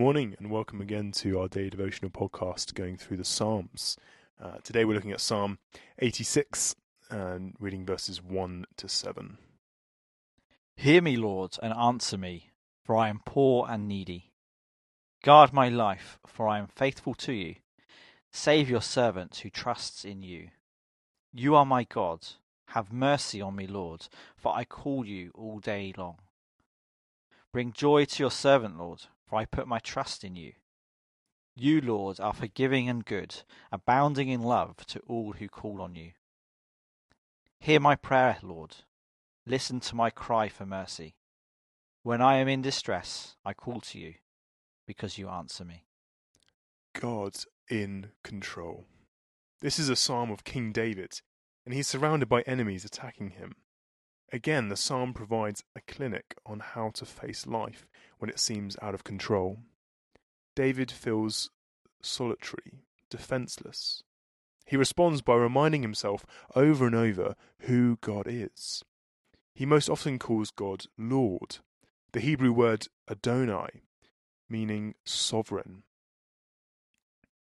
morning and welcome again to our daily devotional podcast going through the Psalms. Uh, today we're looking at Psalm 86 and reading verses 1 to 7. Hear me, Lord, and answer me, for I am poor and needy. Guard my life, for I am faithful to you. Save your servant who trusts in you. You are my God. Have mercy on me, Lord, for I call you all day long. Bring joy to your servant, Lord, for I put my trust in you. You, Lord, are forgiving and good, abounding in love to all who call on you. Hear my prayer, Lord. Listen to my cry for mercy. When I am in distress, I call to you, because you answer me. God in control. This is a psalm of King David, and he's surrounded by enemies attacking him. Again, the psalm provides a clinic on how to face life when it seems out of control. David feels solitary, defenseless. He responds by reminding himself over and over who God is. He most often calls God Lord, the Hebrew word Adonai, meaning sovereign.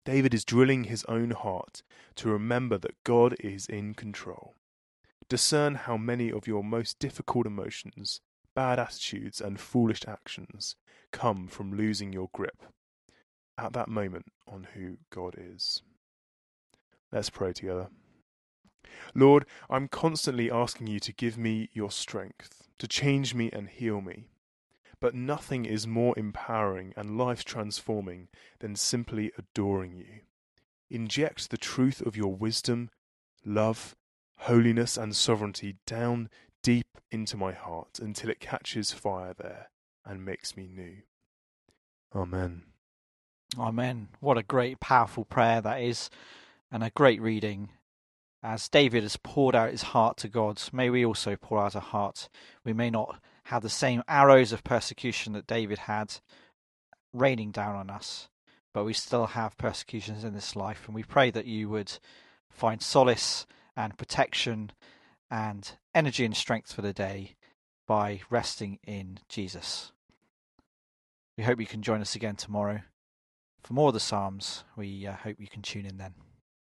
David is drilling his own heart to remember that God is in control. Discern how many of your most difficult emotions, bad attitudes, and foolish actions come from losing your grip at that moment on who God is. Let's pray together. Lord, I'm constantly asking you to give me your strength, to change me and heal me. But nothing is more empowering and life transforming than simply adoring you. Inject the truth of your wisdom, love, holiness and sovereignty down deep into my heart until it catches fire there and makes me new. Amen. Amen. What a great, powerful prayer that is, and a great reading. As David has poured out his heart to God, may we also pour out our heart. We may not have the same arrows of persecution that David had raining down on us, but we still have persecutions in this life, and we pray that you would find solace and protection and energy and strength for the day by resting in Jesus. We hope you can join us again tomorrow. For more of the Psalms, we uh, hope you can tune in then.